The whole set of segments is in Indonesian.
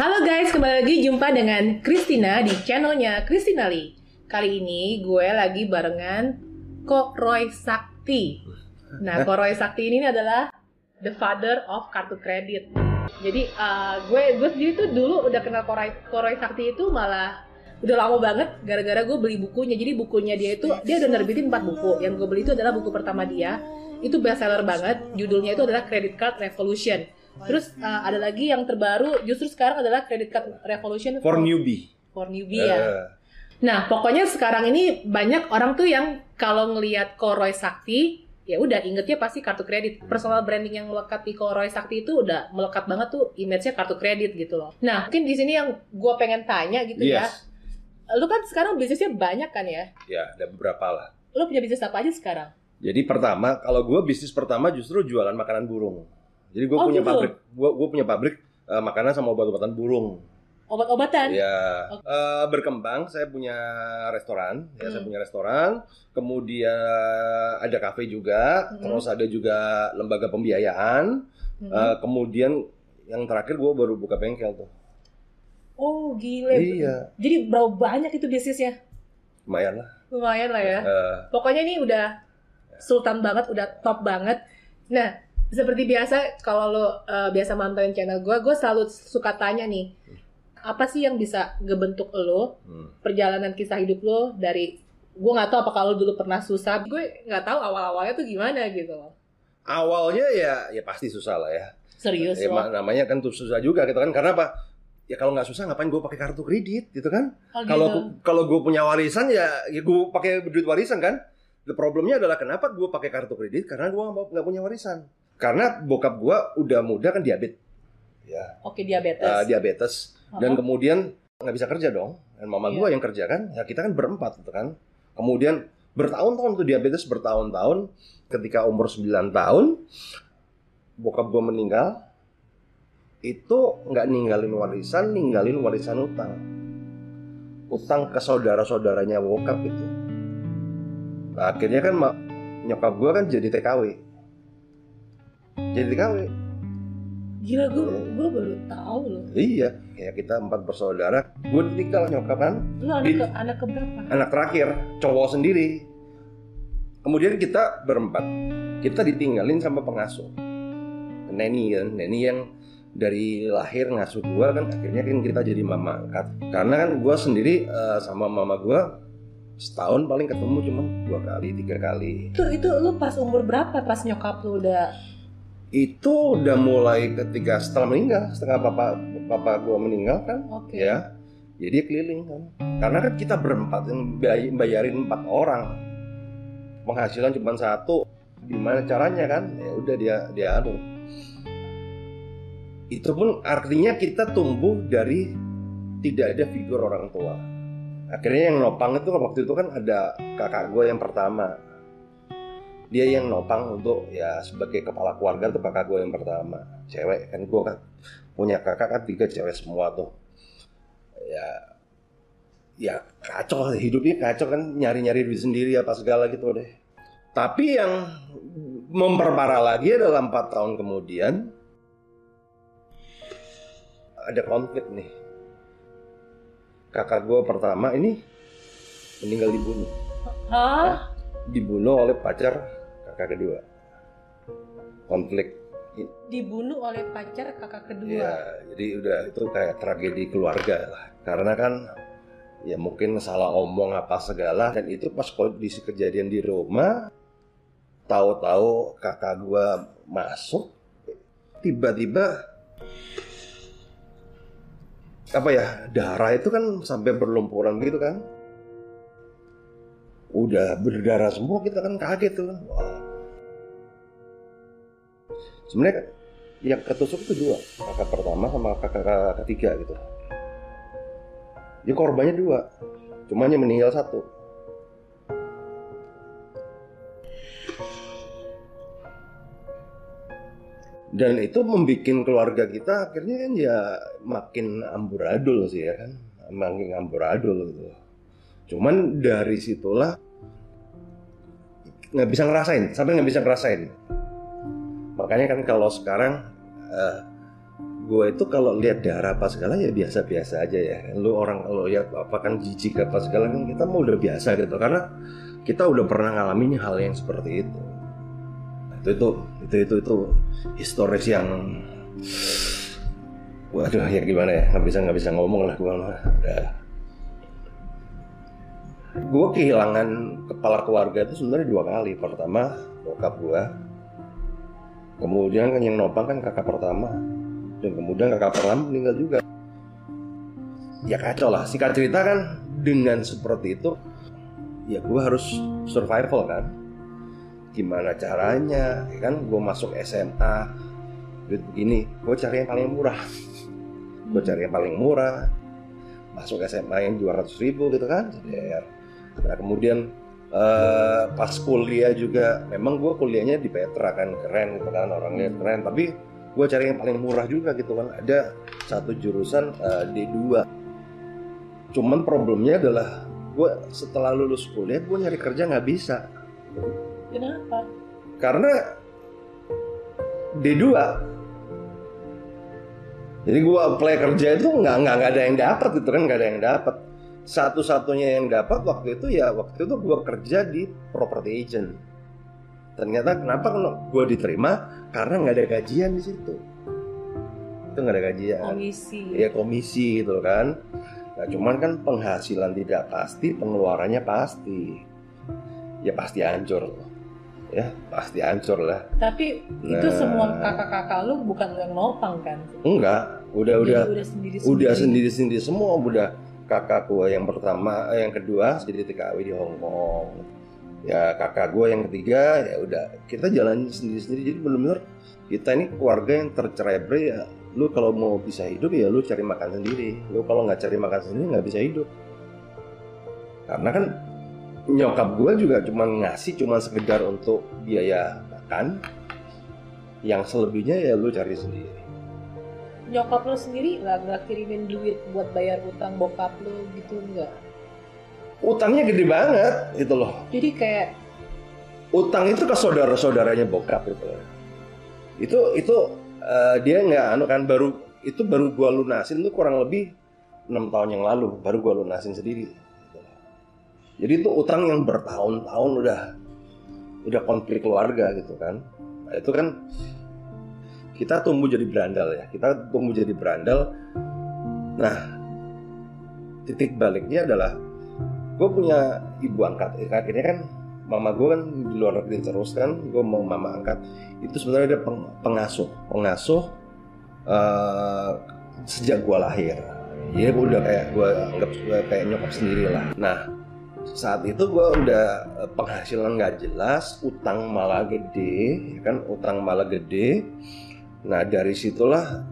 Halo guys, kembali lagi jumpa dengan Christina di channelnya Christina Lee. Kali ini gue lagi barengan Ko Roy Sakti. Nah, Ko Roy Sakti ini adalah the father of kartu kredit. Jadi uh, gue gue sendiri tuh dulu udah kenal Ko Roy, Ko Roy Sakti itu malah udah lama banget gara-gara gue beli bukunya. Jadi bukunya dia itu dia udah nerbitin 4 buku. Yang gue beli itu adalah buku pertama dia. Itu bestseller banget. Judulnya itu adalah Credit Card Revolution. Terus uh, ada lagi yang terbaru justru sekarang adalah Credit Card Revolution For newbie. for newbie ya. Eh, Nah, pokoknya sekarang ini banyak orang tuh yang kalau ngelihat Koroy Sakti, ya udah ingetnya pasti kartu kredit. Personal branding yang melekat di Koroy Sakti itu udah melekat banget tuh image-nya kartu kredit gitu loh. Nah, mungkin di sini yang gue pengen tanya gitu ya. yes. Lu kan sekarang bisnisnya banyak kan ya? Ya, ada beberapa lah. Lu punya bisnis apa aja sekarang? Jadi pertama, kalau gue bisnis pertama justru jualan makanan burung. Jadi gue Oh, punya gitu? pabrik, gue gue punya pabrik eh, makanan sama obat-obatan burung. Obat-obatan? Ya, Oke. eh, berkembang. Saya punya restoran, ya saya Hmm. punya restoran. Kemudian ada kafe juga, Hmm. terus ada juga lembaga pembiayaan. Mhm. Eh, kemudian yang terakhir gue baru buka bengkel tuh. oh, gile. Iya, Jadi berapa banyak itu bisnisnya? lumayan lah. Lumayan lah ya. Eh, Pokoknya ini udah sultan banget, udah top banget. Nah, seperti biasa kalau lo uh, biasa mantauin channel gue, gue selalu suka tanya nih, apa sih yang bisa ngebentuk lo, hmm. perjalanan kisah hidup lo dari gue nggak tahu apa kalau dulu pernah susah, gue nggak tahu awal-awalnya tuh gimana gitu loh. Awalnya ya, ya pasti susah lah ya. Serius Ya, namanya kan tuh susah juga gitu kan karena apa ya kalau nggak susah ngapain gue pakai kartu kredit gitu kan Oh, kalau gitu. kalau gue punya warisan ya, ya gue pakai duit warisan kan the problemnya adalah kenapa gue pakai kartu kredit karena gue nggak punya warisan karena bokap gue udah muda kan diabetes. Ya. Oke diabetes. eh, diabetes. Dan Uh-huh. kemudian nggak bisa kerja dong. Dan mama Iya. gue yang kerja kan ya kita kan berempat gitu kan. Kemudian bertahun-tahun tuh diabetes bertahun-tahun. Ketika umur 9 tahun bokap gue meninggal. Itu nggak ninggalin warisan ninggalin warisan utang. Utang ke saudara-saudaranya bokap itu. Nah, akhirnya kan ma- nyokap gue kan jadi TKW jadi TKW Gila gue, gue baru tahu loh. Iya, kayak kita empat bersaudara. Gue ditinggal nyokap kan, Lo anak ke anak keberapa? anak terakhir, cowok sendiri. Kemudian kita berempat, kita ditinggalin sama pengasuh. Neni kan, Neni yang dari lahir ngasuh gue kan, akhirnya kan kita jadi mama angkat. Karena kan gue sendiri eh, sama mama gue setahun paling ketemu cuma dua kali, tiga kali. Itu itu lo pas umur berapa pas nyokap lo udah Itu udah mulai ketika setelah meninggal, setelah papa papa gue meninggal kan, oke? ya. Jadi keliling kan. Karena kan kita berempat yang bay- bayarin empat orang. Penghasilan cuma satu gimana caranya kan? Ya udah dia dia anu itu pun artinya kita tumbuh dari tidak ada figur orang tua. Akhirnya yang nopang itu waktu itu kan ada kakak gue yang pertama dia yang nopang untuk ya sebagai kepala keluarga tuh kakak gue yang pertama. Cewek kan gue kan punya kakak kan tiga cewek semua tuh. Ya ya kacau hidupnya kacau kan nyari-nyari duit sendiri apa segala gitu deh. Tapi yang memperparah lagi adalah empat tahun kemudian ada konflik nih. Kakak gue pertama ini meninggal dibunuh. Hah? dibunuh oleh pacar kakak kedua konflik dibunuh oleh pacar kakak kedua. Ya, jadi udah itu kayak tragedi keluarga lah. Karena kan ya mungkin salah omong apa segala dan itu pas kondisi kejadian di rumah tahu-tahu kakak gua masuk tiba-tiba apa ya darah itu kan sampai berlumpuran gitu kan udah berdarah semua kita kan kaget tuh kan Wah. Sebenarnya yang ketusuk itu dua kakak pertama sama kakak, ketiga gitu. Jadi korbannya dua cuman yang meninggal satu. Dan itu membuat keluarga kita akhirnya kan ya makin amburadul sih ya kan? Makin amburadul gitu. Cuman dari situlah nggak bisa ngerasain sampai nggak bisa ngerasain makanya kan kalau sekarang eh, gue itu kalau lihat darah apa segala ya biasa-biasa aja ya. Lu orang kalau lihat apa kan jijik apa segala kan kita mau udah biasa gitu. Karena kita udah pernah ngalamin hal yang seperti itu. Itu itu itu itu, itu historis yang waduh ya gimana ya? Nggak bisa nggak bisa ngomong lah gue mah. Gue kehilangan kepala keluarga itu sebenarnya dua kali. Pertama bokap gue kemudian kan yang nopang kan kakak pertama. Dan kemudian kakak pertama meninggal juga. Ya kacau lah. Singkat cerita kan dengan seperti itu ya gue harus survival kan. Gimana caranya? Ya kan gue masuk SMA duit begini gue cari yang paling murah. Gue cari yang paling murah. Masuk SMA yang 200 ribu gitu kan CDR nah kemudian eh, pas kuliah juga memang gue kuliahnya di Petra kan keren gitu kan orang lihat keren. Tapi gue cari yang paling murah juga gitu kan ada satu jurusan eh, D2 cuman problemnya adalah gue setelah lulus kuliah gue nyari kerja nggak bisa. Kenapa? karena D2 jadi gue apply kerja itu nggak nggak ada yang dapat gitu kan nggak ada yang dapat satu-satunya yang dapat waktu itu ya waktu itu gue kerja di property agent. Ternyata kenapa kalau gue diterima? Karena nggak ada gajian di situ. Itu nggak ada gajian. Komisi. ya komisi gitu kan. Nah cuman kan penghasilan tidak pasti pengeluarannya pasti. Ya pasti hancur. Ya pasti hancur lah. Tapi itu Nah. semua kakak-kakak lu bukan yang nopang kan? enggak. Udah udah. udah sendiri udah sendiri sendiri semua udah kakak gua yang pertama eh, yang kedua jadi TKW di Hong Kong. Ya kakak gua yang ketiga ya udah kita jalan sendiri sendiri jadi benar-benar kita ini keluarga yang tercerai ya. Lu kalau mau bisa hidup ya lu cari makan sendiri. Lu kalau nggak cari makan sendiri nggak bisa hidup. Karena kan nyokap gua juga cuma ngasih cuma sekedar untuk biaya makan. Yang selebihnya ya lu cari sendiri Nyokap lu sendiri nggak nggak kirimin duit buat bayar utang bokap lu gitu enggak? utangnya gede banget gitu loh. Jadi kayak utang itu ke saudara-saudaranya bokap gitu itu itu eh, dia nggak anu kan baru itu baru gua lunasin itu kurang lebih enam tahun yang lalu baru gua lunasin sendiri jadi itu utang yang bertahun-tahun udah udah konflik keluarga gitu kan. Nah, itu kan kita tumbuh jadi berandal ya. Kita tumbuh jadi berandal. Nah titik baliknya adalah gue punya ibu angkat. Akhirnya kan mama gue kan di luar negeri terus kan gue mau mama angkat. Itu sebenarnya ada peng- pengasuh. Pengasuh eh, sejak gue lahir. Ya gue udah kayak gue anggap gue kayak nyokap sendiri lah. Nah saat itu gue udah eh, penghasilan nggak jelas utang malah gede ya kan? Utang malah gede nah dari situlah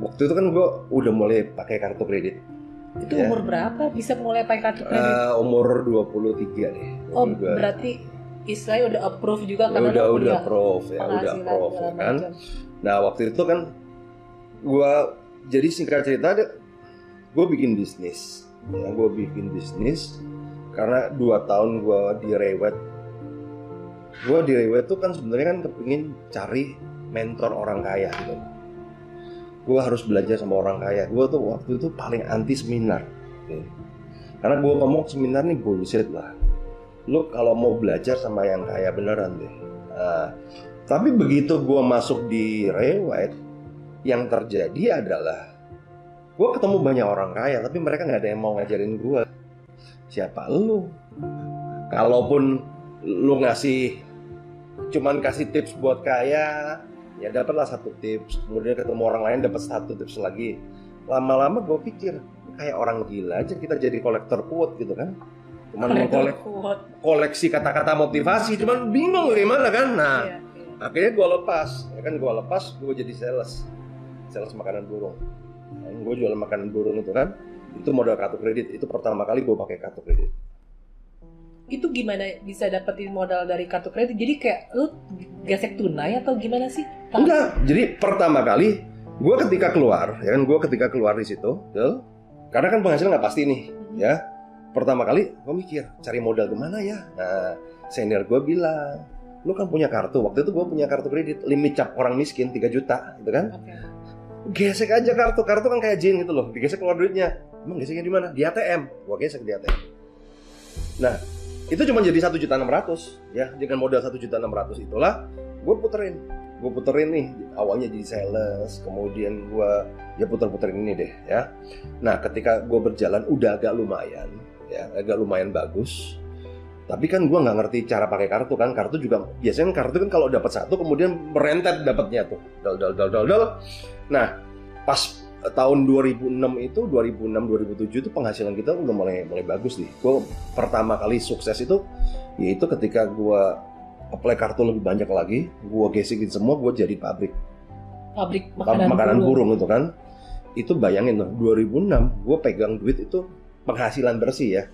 waktu itu kan gue udah mulai pakai kartu kredit itu Ya. umur berapa bisa mulai pakai kartu kredit? Eh, umur 23 deh oh 22. berarti istilahnya udah approve juga karena udah udah prof ya udah segala ya kan macam. nah waktu itu kan gua jadi singkat cerita gue bikin bisnis ya gue bikin bisnis karena dua tahun gua direwet gua direwet tuh kan sebenarnya kan kepingin cari mentor orang kaya gitu. Gue harus belajar sama orang kaya. Gue tuh waktu itu paling anti seminar. Oke. karena gue ngomong seminar nih bullshit lah. Lu kalau mau belajar sama yang kaya beneran deh. Nah, tapi begitu gue masuk di Rewet yang terjadi adalah gue ketemu banyak orang kaya tapi mereka nggak ada yang mau ngajarin gue siapa lu? Kalaupun lu ngasih cuman kasih tips buat kaya ya dapatlah satu tips. Kemudian ketemu orang lain dapat satu tips lagi. Lama-lama gue pikir kayak orang gila aja kita jadi kolektor quote gitu kan. Cuman mengkolek Kuat. koleksi kata-kata motivasi cuman bingung gimana kan? Nah Iya, iya. akhirnya gue lepas. Ya kan gue lepas gue jadi sales. Sales makanan burung. Gue jual makanan burung itu kan itu modal kartu kredit. Itu pertama kali gue pakai kartu kredit itu gimana bisa dapetin modal dari kartu kredit? Jadi kayak lu gesek tunai atau gimana sih? Enggak jadi pertama kali gue ketika keluar ya kan gue ketika keluar di situ betul? karena kan penghasilan nggak pasti nih ya. Pertama kali gue mikir cari modal ke mana ya? Nah senior gue bilang lu kan punya kartu. Waktu itu gue punya kartu kredit limit cap orang miskin 3 juta gitu kan? Oke. gesek aja kartu kartu kan kayak jin gitu loh digesek keluar duitnya. Emang geseknya di mana? Di ATM gua gesek di ATM nah itu cuma jadi satu juta enam ratus. Ya dengan modal satu juta enam ratus itulah gue puterin. Gue puterin nih awalnya jadi sales kemudian gue ya puter-puterin ini deh ya. Nah ketika gue berjalan udah agak lumayan ya agak lumayan bagus. Tapi kan gue nggak ngerti cara pakai kartu kan. Kartu juga biasanya kan kartu kan kalau dapat satu kemudian merentet dapatnya tuh. Dal dal dal dal dal nah pas tahun 2006 itu 2006 2007 itu penghasilan kita udah mulai mulai bagus nih. Gue pertama kali sukses itu yaitu ketika gue apply kartu lebih banyak lagi gue gesekin semua gue jadi pabrik. Pabrik makanan, makanan, burung. itu kan. Itu bayangin tuh 2006 gue pegang duit itu penghasilan bersih ya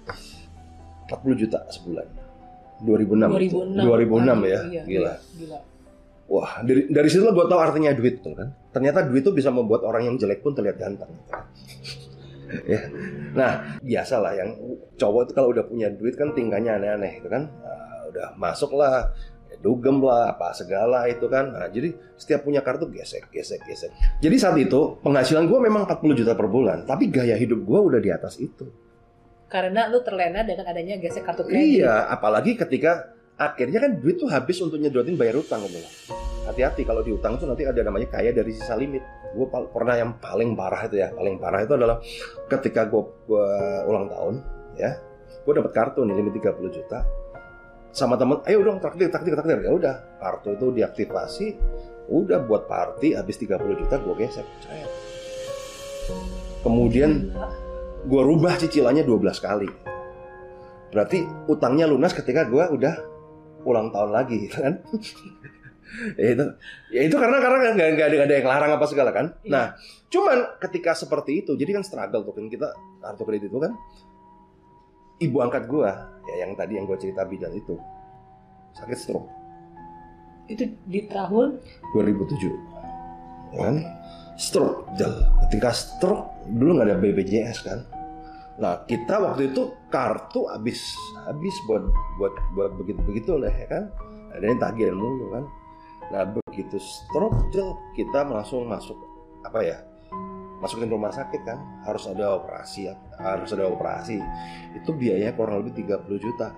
40 juta sebulan. 2006 2006. 2006 ya Iya, gila. Gila. wah dari dari situ gue tahu artinya duit tuh kan ternyata duit itu bisa membuat orang yang jelek pun terlihat ganteng. Ya. Nah biasa lah yang cowok itu kalau udah punya duit kan tingkahnya aneh-aneh itu kan? Nah, udah masuk lah dugem lah apa segala itu kan. Nah, jadi setiap punya kartu gesek gesek gesek. Jadi saat itu penghasilan gue memang 40 juta per bulan tapi gaya hidup gue udah di atas itu. Karena lu terlena dengan adanya gesek kartu kredit. Iya, apalagi ketika akhirnya kan duit tuh habis untuk nyedotin bayar utang gitu. loh. Hati-hati kalau di utang tuh nanti ada namanya kaya dari sisa limit. Gue pernah yang paling parah itu ya, paling parah itu adalah ketika gue ulang tahun ya, gue dapat kartu nih limit 30 juta sama temen, ayo dong traktir, traktir, traktir. Ya udah, kartu itu diaktifasi, udah buat party habis 30 juta gue gesek, percaya. Kemudian gue rubah cicilannya 12 kali. Berarti utangnya lunas ketika gue udah ulang tahun lagi kan. Ya itu ya itu karena karena nggak nggak ada, ada yang larang apa segala kan. Iya. Nah, cuman ketika seperti itu, jadi kan struggle tuh kan kita kartu kredit itu kan. Ibu angkat gue, ya yang tadi yang gue cerita bidan itu sakit stroke Itu di tahun 2007, ya kan? Stroke, ketika stroke dulu nggak ada BPJS kan. Nah kita waktu itu kartu habis habis buat buat buat begitu begitu lah ya kan. Ada yang tagihan mulu kan. Nah begitu stroke Jal, kita langsung masuk apa ya? Masukin rumah sakit kan harus ada operasi harus ada operasi itu biayanya kurang lebih 30 juta.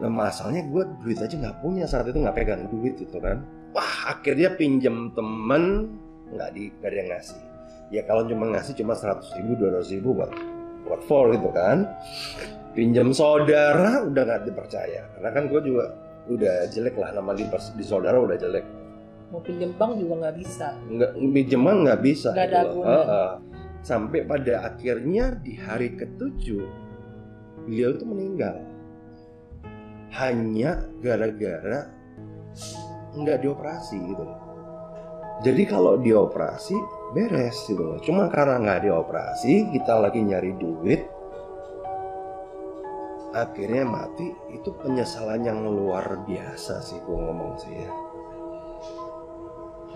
Nah masalahnya gue duit aja nggak punya saat itu nggak pegang duit itu kan. Wah akhirnya pinjem temen nggak di nggak ada yang ngasih. Ya kalau cuma ngasih cuma 100 ribu 200 ribu buat buat for gitu kan. Pinjam saudara udah nggak dipercaya karena kan gue juga udah jelek lah nama di, di saudara udah jelek. Mau pinjem bank juga nggak bisa. Nggak pinjeman nggak bisa. Nggak ada gitu guna. Heeh. Sampai pada akhirnya di hari ketujuh beliau itu meninggal hanya gara-gara nggak dioperasi gitu. Jadi kalau dioperasi beres gitu loh. Cuma karena nggak dioperasi, kita lagi nyari duit, akhirnya mati. Itu penyesalan yang luar biasa sih gue ngomong sih ya.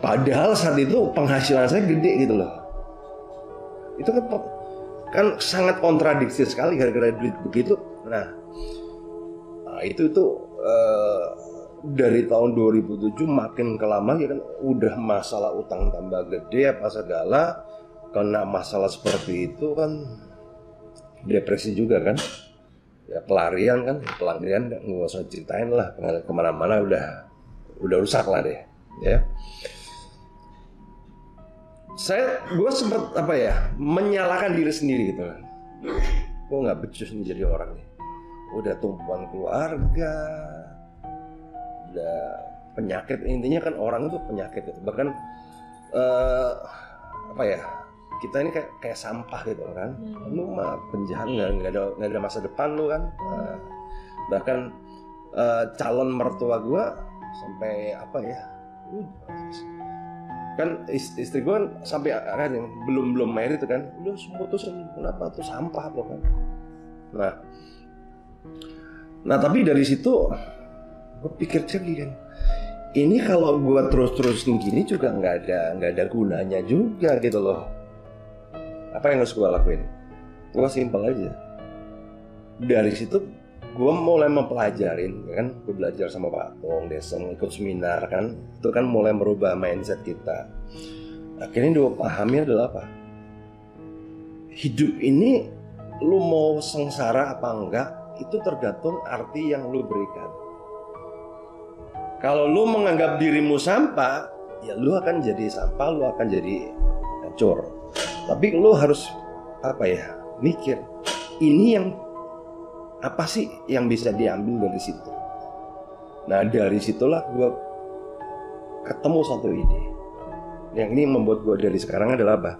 Padahal saat itu penghasilan saya gede gitu loh. Itu kan kan sangat kontradiksi sekali gara-gara duit begitu. Nah, Nah, itu itu eh, dari tahun 2007 makin kelama ya kan udah masalah utang tambah gede apa segala kena masalah seperti itu kan depresi juga kan ya pelarian kan pelarian nggak usah ceritain lah ke mana-mana udah udah rusak lah deh ya saya gue sempat apa ya menyalahkan diri sendiri gitu. Kan gue nggak becus nih jadi orang nih. Udah tumpuan keluarga udah penyakit. Intinya kan orang itu penyakit gitu. Bahkan eh, apa ya kita ini kayak kayak sampah gitu kan. Hmm. lu mah penjahat nggak nggak ada nggak ada masa depan lu kan. Nah, bahkan eh, calon mertua gua sampai apa ya lu kan is- istri gue kan sampai kan yang belum belum married itu kan. Udah putusin kenapa tuh sampah lo kan. Nah. Nah tapi dari situ gue pikir lagi kan ini kalau gue terus terusin gini juga nggak ada nggak ada gunanya juga gitu loh. Apa yang harus gue lakuin? Gue simpel aja. Dari situ gue mulai mempelajarin ya kan? Gue belajar sama Pak Tong Desem ikut seminar kan? Itu kan mulai merubah mindset kita. Akhirnya gue pahami adalah apa? Hidup ini lu mau sengsara apa enggak itu tergantung arti yang lu berikan. Kalau lu menganggap dirimu sampah ya lu akan jadi sampah lu akan jadi hancur. Tapi lu harus apa ya mikir ini yang apa sih yang bisa diambil dari situ? Nah dari situlah gue ketemu satu ide. Yang ini membuat gue dari sekarang adalah apa?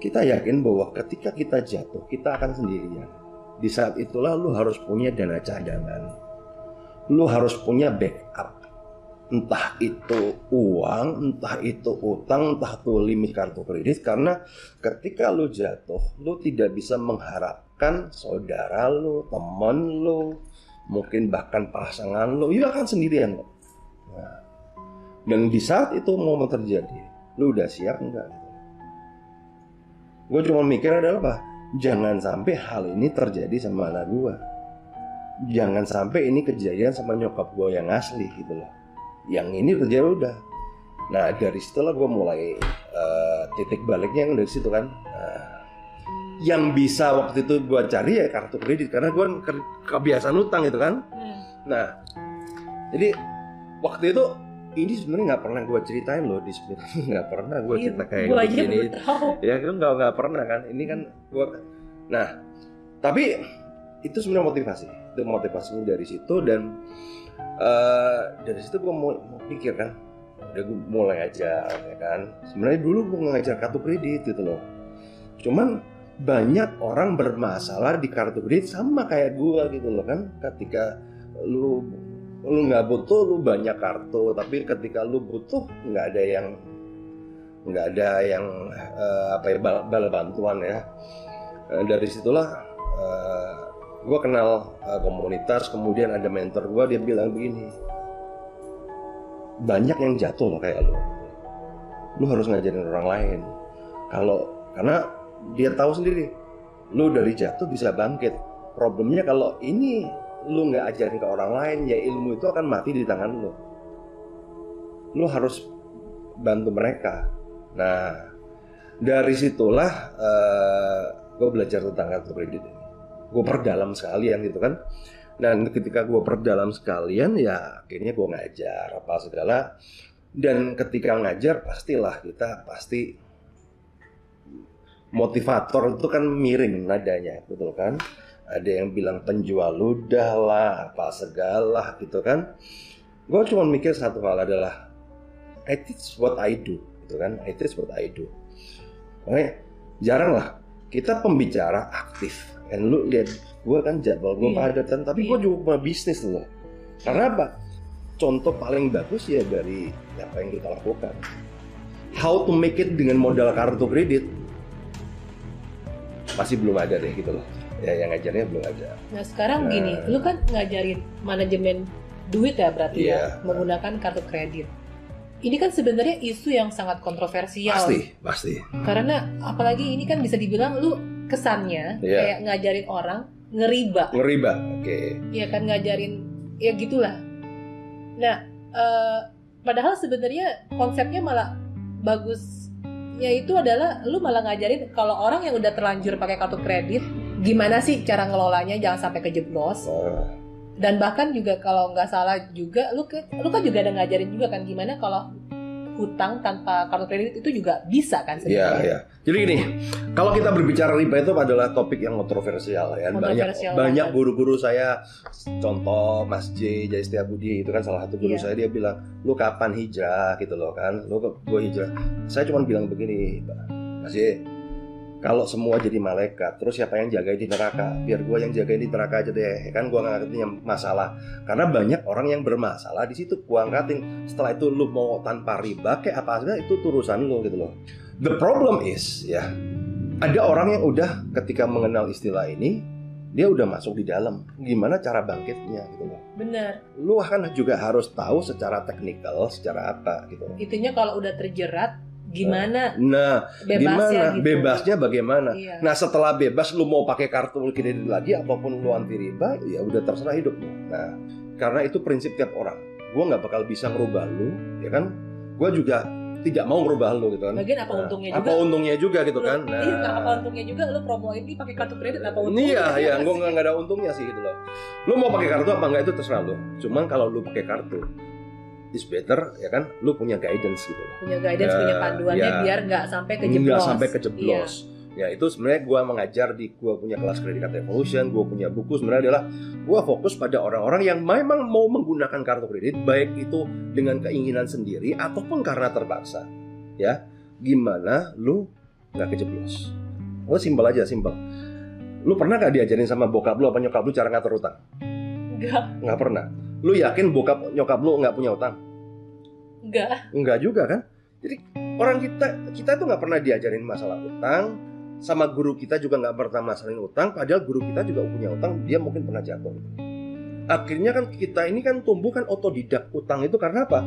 Kita yakin bahwa ketika kita jatuh kita akan sendirian. Di saat itulah lu harus punya dana cadangan. Lu harus punya backup. Entah itu uang, entah itu utang, entah itu limit kartu kredit. Karena ketika lu jatuh, lu tidak bisa mengharapkan saudara lu, teman lu, mungkin bahkan pasangan lu, you akan sendirian. Nah, dan di saat itu momen terjadi, lu udah siap enggak? Gue cuma mikir adalah apa? Jangan sampai hal ini terjadi sama anak gue. Jangan sampai ini kejadian sama nyokap gue yang asli gitu loh yang ini terjadi udah nah dari situlah gue mulai uh, titik baliknya yang dari situ kan yang bisa waktu itu gue cari ya kartu kredit karena gue ke kebiasaan utang gitu kan. Hmm. nah jadi waktu itu ini sebenarnya nggak pernah gue ceritain loh di spirit nggak pernah gue iya, cerita kayak gua begini. ya kan nggak nggak pernah kan. Ini kan gue nah tapi itu sebenarnya motivasi itu motivasinya dari situ dan uh, dari situ gue mau, mau pikir kan. Udah gue mulai aja ya kan. Sebenarnya dulu gue ngajar kartu kredit gitu loh. Cuman banyak orang bermasalah di kartu kredit sama kayak gue gitu loh kan. Ketika lu lu nggak butuh lu banyak kartu. Tapi ketika lu butuh nggak ada yang nggak ada yang uh, apa ya bal, bal bantuan ya. Uh, dari situlah uh, gue kenal uh, komunitas kemudian ada mentor gue dia bilang begini banyak yang jatuh loh kayak lo lu harus ngajarin orang lain. Kalau karena dia tahu sendiri. Lu dari jatuh bisa bangkit. Problemnya kalau ini lu nggak ajarin ke orang lain ya ilmu itu akan mati di tangan lu. Lu harus bantu mereka. Nah dari situlah uh, eh, gue belajar tentang kartu kredit gue perdalam sekalian gitu kan. Dan ketika gue perdalam sekalian ya akhirnya gue ngajar apa segala. Dan ketika ngajar pastilah kita pasti motivator itu kan miring nadanya betul kan? Ada yang bilang penjual ludah lah apa segala gitu kan? Gue cuma mikir satu hal adalah I teach what I do gitu kan? I teach what I do. Makanya jarang lah kita pembicara aktif. Dan lu lihat gue kan jadwal gue yeah. padatan tapi yeah. gue juga punya bisnis loh. Karena apa? Contoh paling bagus ya dari apa yang kita lakukan. How to make it dengan modal kartu kredit masih belum ada deh gitu loh ya yang ngajarnya belum ada nah sekarang nah, gini lu kan ngajarin manajemen duit ya berarti yeah. ya iya. menggunakan kartu kredit ini kan sebenarnya isu yang sangat kontroversial. Pasti, pasti. Karena apalagi ini kan bisa dibilang lu kesannya yeah. kayak ngajarin orang ngeriba. Ngeriba, oke. Okay. Iya kan ngajarin ya gitulah. Nah, uh, padahal sebenarnya konsepnya malah bagus. Ya itu adalah lu malah ngajarin kalau orang yang udah terlanjur pakai kartu kredit, gimana sih cara ngelolanya jangan sampai kejeblos. Dan bahkan juga kalau nggak salah juga lu ke, lu kan juga ada ngajarin juga kan gimana kalau hutang tanpa kartu kredit itu juga bisa kan sebenarnya. Iya, iya. Jadi gini, kalau kita berbicara riba itu adalah topik yang kontroversial ya. Kontroversial banyak banyak guru-guru saya contoh Mas J Jai Budi itu kan salah satu guru yeah. saya dia bilang, "Lu kapan hijrah?" gitu loh kan. Lu gue hijrah. Saya cuma bilang begini, Mas J, kalau semua jadi malaikat terus siapa yang jaga di neraka? Biar gue yang jaga di neraka aja deh. Kan gue nggak ngerti yang masalah. Karena banyak orang yang bermasalah di situ gue angkatin. Setelah itu lu mau tanpa riba kayak apa saja itu turusan lu gitu loh. The problem is ya ada orang yang udah ketika mengenal istilah ini dia udah masuk di dalam. Gimana cara bangkitnya gitu loh. Benar. Lu kan juga harus tahu secara teknikal secara apa gitu itunya kalau udah terjerat gimana nah bebasnya gimana gitu. bebasnya bagaimana iya. nah setelah bebas lu mau pakai kartu kredit lagi apa pun lu anti riba ya udah terserah hidup lu nah karena itu prinsip tiap orang gue nggak bakal bisa merubah lu ya kan gue juga tidak mau merubah lo gitu kan. Bagian apa Nah, untungnya apa juga? untungnya juga gitu Lu- kan. Iya, nggak apa untungnya juga lu promoin ini pakai kartu kredit apa untungnya? Iya, iya, Nggak gue nggak ada untungnya sih gitu loh. Lu mau pakai kartu apa enggak itu terserah lu. Cuman kalau lu pakai kartu, is better ya kan. Lu punya guidance gitu loh. punya guidance, Ya, punya panduannya ya. biar nggak sampai kejeblos. Nggak sampai kejeblos. Ya itu sebenarnya gue mengajar di gue punya kelas Credit Card Evolution, gue punya buku sebenarnya adalah gue fokus pada orang-orang yang memang mau menggunakan kartu kredit baik itu dengan keinginan sendiri ataupun karena terpaksa. Ya, gimana lu nggak kejeblos? Gue simpel aja, simpel. Lu pernah gak diajarin sama bokap lu apa nyokap lu cara ngatur utang? Enggak, Nggak pernah. Lu yakin bokap nyokap lu nggak punya utang? enggak. Enggak juga kan? Jadi orang kita kita tuh nggak pernah diajarin masalah utang, sama guru kita juga nggak pernah masalahin utang, padahal guru kita juga punya utang, dia mungkin pernah jatuh. Akhirnya kan kita ini kan tumbuh kan otodidak utang itu karena apa?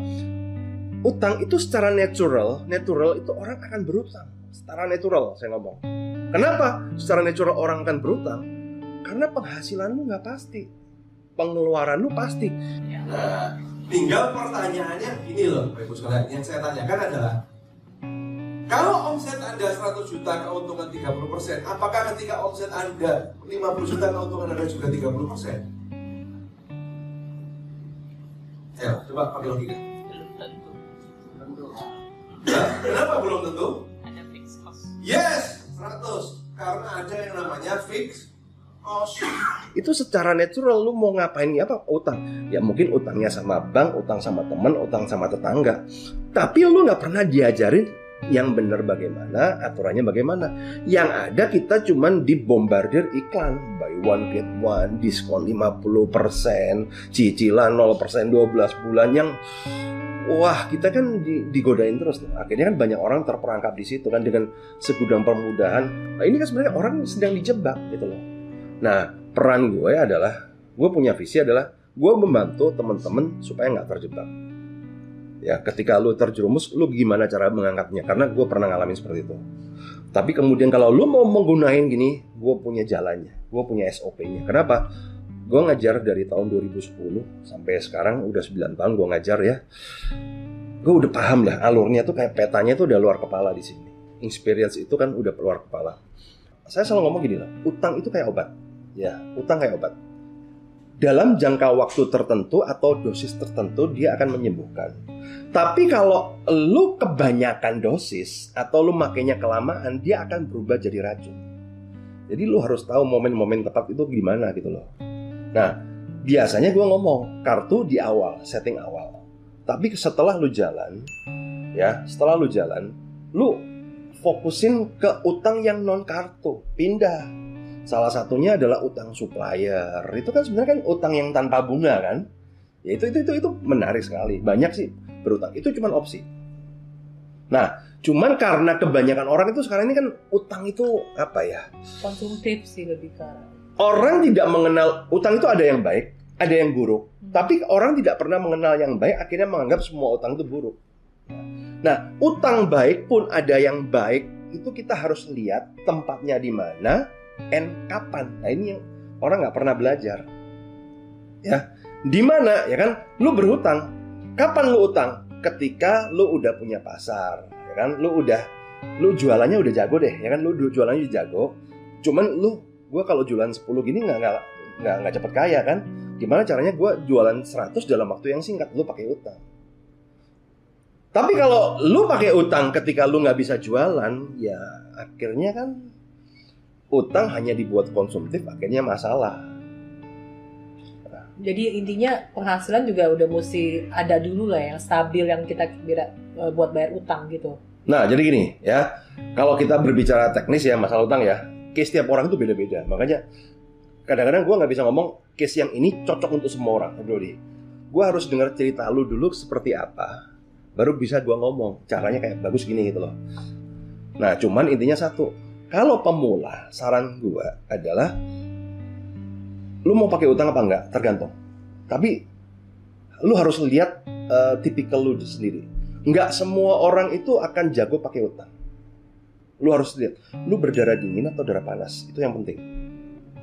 Utang itu secara natural, natural itu orang akan berutang. Secara natural saya ngomong. Kenapa? Secara natural orang akan berutang? Karena penghasilan lu nggak pasti, pengeluaran lu pasti. Nah, tinggal pertanyaannya gini loh, Bapak Ibu sekalian. Yang saya tanyakan adalah, kalau omset Anda 100 juta keuntungan 30%, apakah ketika omset Anda 50 juta keuntungan Anda juga 30%? Ayo, coba pakai logika. belum tentu Hah? Kenapa belum tentu? ada fixed cost Yes, 100. Karena ada yang namanya fix itu secara natural lu mau ngapain ya apa utang ya mungkin utangnya sama bank utang sama teman utang sama tetangga tapi lu nggak pernah diajarin yang benar bagaimana aturannya bagaimana yang ada kita cuman dibombardir iklan buy one get one diskon 50% cicilan 0% 12 bulan yang Wah, kita kan di- digodain terus. Akhirnya kan banyak orang terperangkap di situ kan dengan segudang permudahan. Nah, ini kan sebenarnya orang sedang dijebak gitu loh. Nah, peran gue adalah gue punya visi adalah gue membantu teman-teman supaya nggak terjebak. Ya, ketika lu terjerumus, lu gimana cara mengangkatnya? Karena gue pernah ngalamin seperti itu. Tapi kemudian kalau lu mau menggunain gini, gue punya jalannya, gue punya SOP-nya. Kenapa? Gue ngajar dari tahun 2010 sampai sekarang udah 9 tahun gue ngajar ya. Gue udah paham lah alurnya tuh kayak petanya tuh udah luar kepala di sini. Experience itu kan udah luar kepala. Saya selalu ngomong gini lah, utang itu kayak obat. Ya, utang kayak obat. Dalam jangka waktu tertentu atau dosis tertentu dia akan menyembuhkan. Tapi kalau lu kebanyakan dosis atau lu makainya kelamaan, dia akan berubah jadi racun. Jadi lu harus tahu momen-momen tepat itu gimana gitu loh. Nah, biasanya gue ngomong kartu di awal, setting awal. Tapi setelah lu jalan, ya, setelah lu jalan, lu fokusin ke utang yang non kartu, pindah. Salah satunya adalah utang supplier. Itu kan sebenarnya kan utang yang tanpa bunga kan? Ya itu itu itu, itu menarik sekali. Banyak sih berutang. Itu cuma opsi. Nah, cuman karena kebanyakan orang itu sekarang ini kan utang itu apa ya? Konsumtif sih lebih ke. Orang tidak mengenal utang itu ada yang baik, ada yang buruk. Hmm. Tapi orang tidak pernah mengenal yang baik, akhirnya menganggap semua utang itu buruk. Nah, utang baik pun ada yang baik, itu kita harus lihat tempatnya di mana, and kapan. Nah ini yang orang nggak pernah belajar. Ya, di mana ya kan? Lu berhutang. Kapan lu utang? Ketika lu udah punya pasar, ya kan? Lu udah, lu jualannya udah jago deh, ya kan? Lu jualannya udah jago. Cuman lu, gue kalau jualan 10 gini nggak nggak nggak nggak cepet kaya kan? Gimana caranya gue jualan 100 dalam waktu yang singkat? Lu pakai utang. Tapi kalau lu pakai utang ketika lu nggak bisa jualan, ya akhirnya kan utang hanya dibuat konsumtif, akhirnya masalah. Jadi intinya penghasilan juga udah mesti ada dulu lah yang stabil yang kita kira eh, buat bayar utang gitu. Nah, jadi gini ya, kalau kita berbicara teknis ya masalah utang ya, case tiap orang itu beda-beda. Makanya kadang-kadang gue nggak bisa ngomong case yang ini cocok untuk semua orang, Brody. Gue harus dengar cerita lu dulu seperti apa, baru bisa gue ngomong. Caranya kayak bagus gini gitu loh. Nah, cuman intinya satu, kalau pemula, saran gue adalah lu mau pakai utang apa enggak tergantung. Tapi lu harus lihat eh, tipikal lu sendiri. Nggak semua orang itu akan jago pakai utang. Lu harus lihat, lu berdarah dingin atau darah panas, itu yang penting.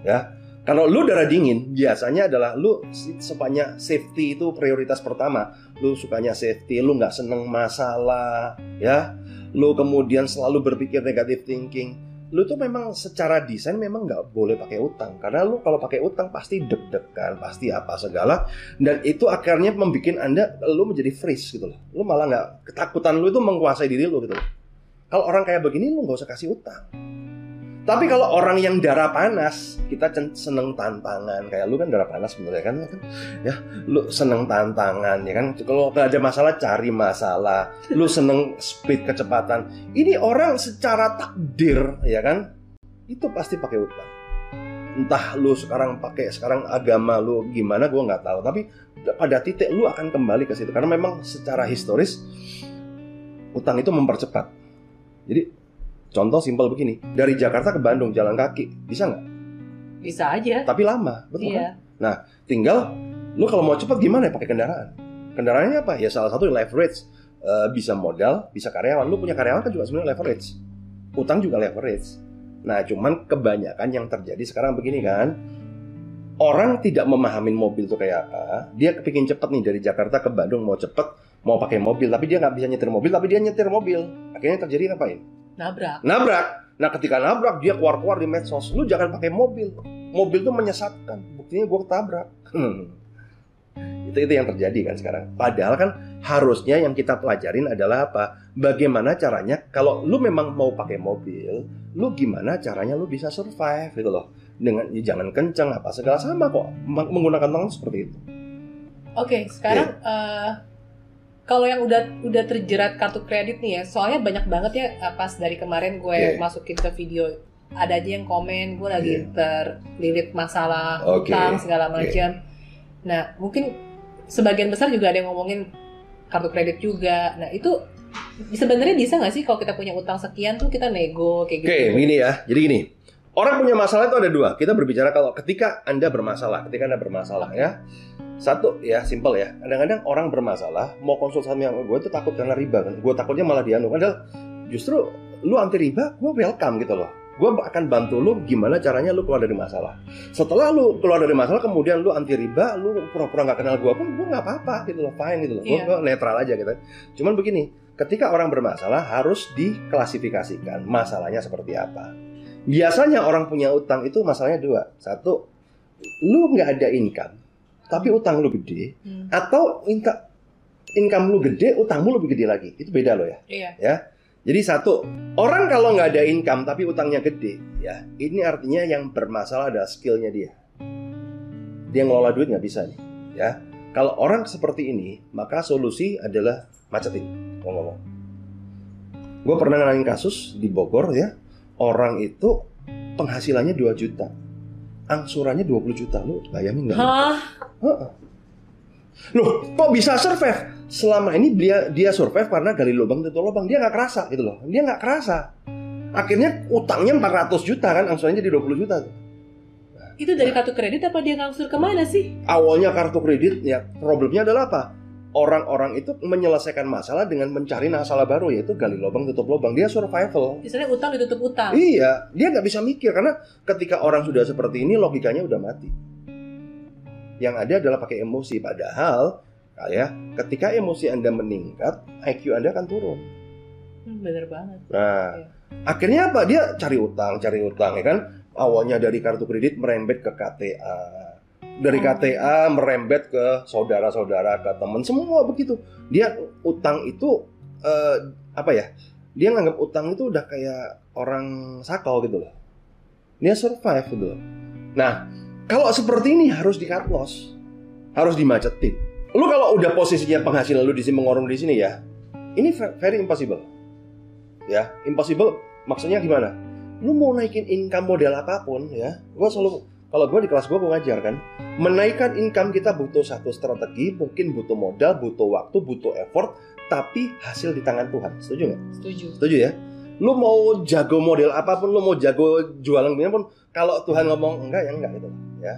Ya, Kalau lu darah dingin, biasanya adalah lu sepanjang safety itu prioritas pertama. Lu sukanya safety, lu nggak seneng masalah, ya. Lu kemudian selalu berpikir negative thinking. Lu tuh memang secara desain memang nggak boleh pakai utang. Karena lu kalau pakai utang pasti deg-degan, pasti apa segala. Dan itu akhirnya membuat anda, lu menjadi freeze gitu loh. Lu malah nggak, ketakutan lu itu menguasai diri lu gitu loh. Kalau orang kayak begini lu nggak usah kasih utang. Tapi kalau orang yang darah panas, kita seneng tantangan. Kayak lu kan darah panas sebenarnya kan, kan? ya, lu seneng tantangan ya kan. Kalau ada masalah cari masalah. Lu seneng speed kecepatan. Ini orang secara takdir ya kan, itu pasti pakai utang. Entah lu sekarang pakai sekarang agama lu gimana, gue nggak tahu. Tapi pada titik lu akan kembali ke situ karena memang secara historis utang itu mempercepat. Jadi Contoh simpel begini, dari Jakarta ke Bandung jalan kaki, bisa nggak? Bisa aja. Tapi lama, betul Iya. kan? Tinggal, lu kalau mau cepat gimana ya pakai kendaraan? Kendaraannya apa? Ya salah satu leverage, Eh, bisa modal, bisa karyawan. Lu punya karyawan kan juga sebenarnya leverage. Utang juga leverage. Nah, cuman kebanyakan yang terjadi sekarang begini kan, orang tidak memahamin mobil itu kayak apa. Dia kepingin cepet nih dari Jakarta ke Bandung mau cepet, mau pakai mobil, tapi dia nggak bisa nyetir mobil, tapi dia nyetir mobil. Akhirnya terjadi ngapain? Nabrak. nabrak. Nah ketika nabrak dia keluar-keluar di medsos, lu jangan pakai mobil. Mobil tuh menyesatkan. Buktinya gue ketabrak. Hmm. Itu itu yang terjadi kan sekarang. Padahal kan harusnya yang kita pelajarin adalah apa? Bagaimana caranya kalau lu memang mau pakai mobil, lu gimana caranya lu bisa survive gitu loh. Dengan ya jangan kenceng apa segala sama kok Meng- menggunakan tangan seperti itu. Oke, sekarang eh, kalau yang udah udah terjerat kartu kredit nih ya, soalnya banyak banget ya eh, pas dari kemarin gue Oke. masukin ke video ada aja yang komen gue lagi terlilit masalah Oke. utang segala Oke. macam. Nah, mungkin sebagian besar juga ada yang ngomongin kartu kredit juga. Nah, itu sebenarnya bisa nggak sih kalau kita punya utang sekian tuh kita nego kayak gitu? Oke, begini ya. Jadi gini, orang punya masalah itu ada dua. Kita berbicara kalau ketika Anda bermasalah, ketika Anda bermasalah ya. Satu ya, simple ya. Kadang-kadang orang bermasalah mau konsultasi sama gue itu takut karena riba kan. Gue takutnya malah dianu. Padahal justru lu anti riba, gue welcome gitu loh. Gue akan bantu lu gimana caranya lu keluar dari masalah. Setelah lu keluar dari masalah, kemudian lu anti riba, lu pura-pura nggak kenal gue pun, gue nggak apa-apa gitu loh, fine gitu loh. Gue Iya. netral aja gitu. Cuman begini, ketika orang bermasalah harus diklasifikasikan masalahnya seperti apa. Biasanya orang punya utang itu masalahnya dua. Satu, lu nggak ada income, tapi utang lu gede. Hmm, Atau inka- income lu gede, utangmu lebih gede lagi. Itu beda loh ya. Iya. Jadi satu, orang kalau nggak ada income tapi utangnya gede, ya ini artinya yang bermasalah adalah skillnya dia. Dia ngelola duit nggak bisa nih, ya. Kalau orang seperti ini, maka solusi adalah macetin, ngomong-ngomong. Gue pernah ngalamin kasus di Bogor ya, orang itu penghasilannya 2 juta, angsurannya 20 juta, lu bayangin nggak? Hah? Loh, kok bisa survive? Selama ini dia dia survive karena gali lubang tutup lubang. Dia nggak kerasa gitu loh. Dia nggak kerasa. Akhirnya utangnya 400 juta kan, angsurannya jadi 20 juta. tuh. Itu dari kartu kredit apa dia ngangsur ke mana sih? Awalnya kartu kredit, ya problemnya adalah apa? Orang-orang itu menyelesaikan masalah dengan mencari masalah baru yaitu gali lubang tutup lubang. Dia survival. Misalnya utang ditutup utang. Iya, dia nggak bisa mikir karena ketika orang sudah seperti ini logikanya udah mati. Yang ada adalah pakai emosi. Padahal, ya, ketika emosi anda meningkat, IQ anda akan turun. Hmm, bener banget. Nah, akhirnya apa? Dia cari utang, cari utang, ya kan? Awalnya dari kartu kredit merembet ke KTA, dari. KTA merembet ke saudara-saudara, ke teman, semua begitu. Dia utang itu eh, apa ya? Dia nganggap utang itu udah kayak orang sakau gitu loh. Dia survive gitu loh. Nah, kalau seperti ini harus di cut loss, harus dimacetin. Lu kalau udah posisinya penghasilan lu di sini mengorong di sini ya, ini ve- very impossible ya impossible maksudnya gimana lu mau naikin income model apa pun ya gua selalu kalau gue di kelas gue gue ngajar kan? Menaikkan income kita butuh satu strategi mungkin butuh modal butuh waktu butuh effort tapi hasil di tangan Tuhan. Setuju nggak? Setuju. setuju ya? Lu mau jago model apa pun lu mau jago jualan gimana pun kalau Tuhan ngomong enggak ya enggak gitu ya.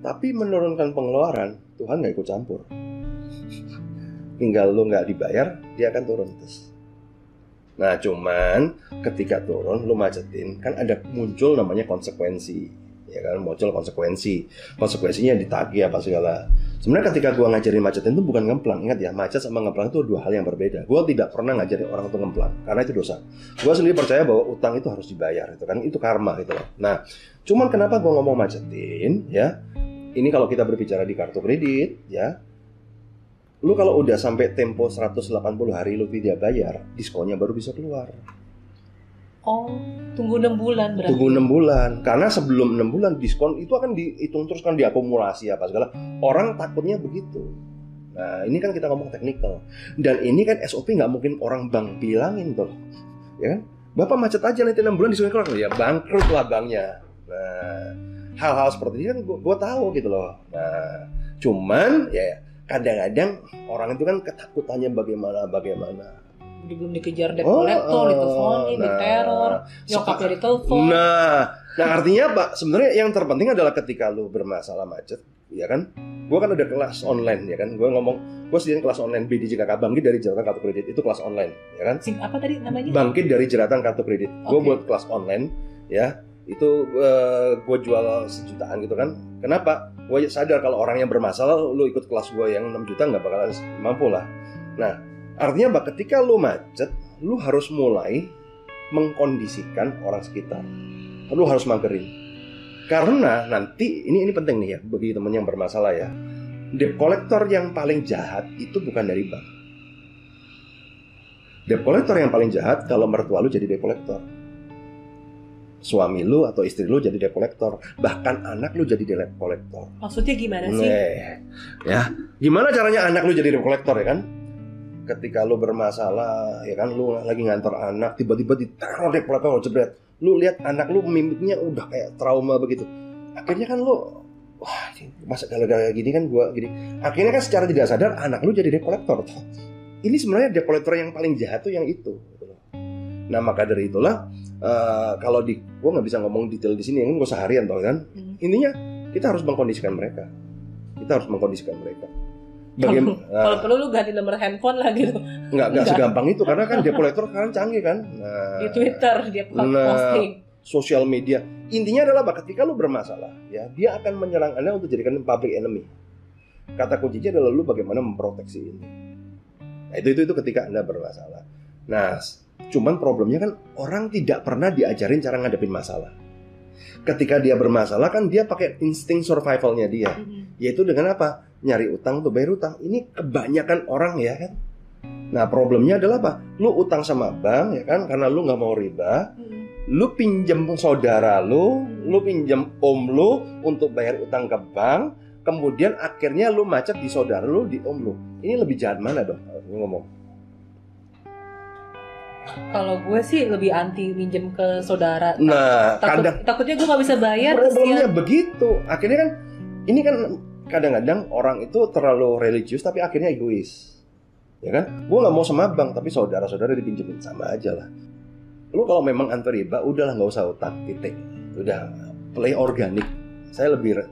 Tapi menurunkan pengeluaran Tuhan nggak ikut campur. Tinggal lu nggak dibayar dia akan turun terus. Nah, cuman ketika turun lu macetin kan ada muncul namanya konsekuensi, ya kan muncul konsekuensi. Konsekuensinya ditagih apa segala. Sebenarnya ketika gua ngajarin macet itu bukan ngemplang. Ingat ya macet sama ngemplang itu dua hal yang berbeda. Gua tidak pernah ngajarin orang untuk ngemplang karena itu dosa. Gua sendiri percaya bahwa utang itu harus dibayar itu kan? Itu karma gitu loh. Nah cuman kenapa gua ngomong macetin ya? Ini kalau kita berbicara di kartu kredit ya. Lu kalau udah sampai tempo 180 hari lu tidak bayar diskonnya baru bisa keluar Oh, tunggu enam bulan berarti. tunggu enam bulan. Karena sebelum enam bulan diskon itu akan dihitung terus kan diakumulasi apa segala. Orang takutnya begitu. Nah ini kan kita ngomong teknikal. Dan ini kan SOP nggak mungkin orang bank bilangin tuh. Ya kan? Bapak macet aja nanti enam bulan diskon keluar. Ya bangkrut lah banknya. Nah hal-hal seperti ini kan gue tahu gitu loh. Nah cuman ya kadang-kadang orang itu kan ketakutannya bagaimana bagaimana belum dikejar debt collector, Oh, diteleponin, nah. diteror, nyokapnya ditelepon. Nah, nah artinya Pak, sebenarnya yang terpenting adalah ketika lu bermasalah macet, ya kan? Gua kan udah kelas online, ya kan? Gua ngomong, gua sediain kelas online BDJKK Bangkit dari Jeratan Kartu Kredit itu kelas online, ya kan? Sing apa tadi namanya? Bangkit dari Jeratan Kartu Kredit. Gua Oke. buat kelas online, ya. Itu eh, gua jual sejutaan gitu kan? Kenapa? Gua sadar kalau orang yang bermasalah, lu ikut kelas gua yang 6 juta nggak bakalan mampu lah. Nah, artinya Pak, ketika lu macet, lu harus mulai mengkondisikan orang sekitar. Lu harus magerin. Karena nanti ini ini penting nih ya bagi temen yang bermasalah ya. Debt collector yang paling jahat itu bukan dari bank. Debt collector yang paling jahat kalau mertua lu jadi debt collector. Suami lu atau istri lu jadi debt collector. Bahkan anak lu jadi debt collector. Maksudnya gimana sih? Nih, ya. Gimana caranya anak lu jadi debt collector ya kan ketika lu bermasalah ya kan lu lagi ngantor anak tiba-tiba ditaruh debt collector jebret. Lu lihat anak lu mimiknya udah kayak trauma begitu. Akhirnya kan lu wah ini masa gara-gara gini kan gua gini. Akhirnya kan secara tidak sadar anak lu jadi debt collector ini sebenarnya debt collector yang paling jahat tuh yang itu gitu nah maka dari itulah eh, kalau di gua nggak bisa ngomong detail di sini kan gua seharian tau kan. Hmm. intinya kita harus mengkondisikan mereka. Kita harus mengkondisikan mereka Bagaimana? kalau perlu lu ganti nomor handphone lah gitu nggak nggak enggak. segampang itu karena kan collector sekarang canggih kan. Nah, di Twitter dia Nah. posting. sosial media. Intinya adalah ketika lu bermasalah, ya dia akan menyerang Anda untuk jadikan public enemy. Kata kuncinya adalah lu bagaimana memproteksi ini. Nah, itu itu itu ketika Anda bermasalah. Nah, cuman problemnya kan orang tidak pernah diajarin cara ngadepin masalah. Ketika dia bermasalah kan dia pakai insting survivalnya dia. Mhm. yaitu dengan apa? Nyari utang untuk bayar utang. Ini kebanyakan orang ya kan. Nah problemnya adalah apa? Lu utang sama bank ya kan karena lu nggak mau riba. Mhm. Lu pinjem saudara lu, lu pinjem om lu untuk bayar utang ke bank. Kemudian akhirnya lu macet di saudara lu, di om lu. Ini lebih jahat mana dong? Lu ngomong. Kalau gue sih lebih anti minjem ke saudara. Nah Takut, kadang takutnya gue nggak bisa bayar. problemnya begitu. Akhirnya kan ini kan kadang-kadang orang itu terlalu religius tapi akhirnya egois. Ya kan? Gue nggak mau sama bank tapi saudara-saudara dipinjemin sama aja lah. Lu kalau memang anti riba udahlah nggak usah utang titik. Udah play organik. Saya lebih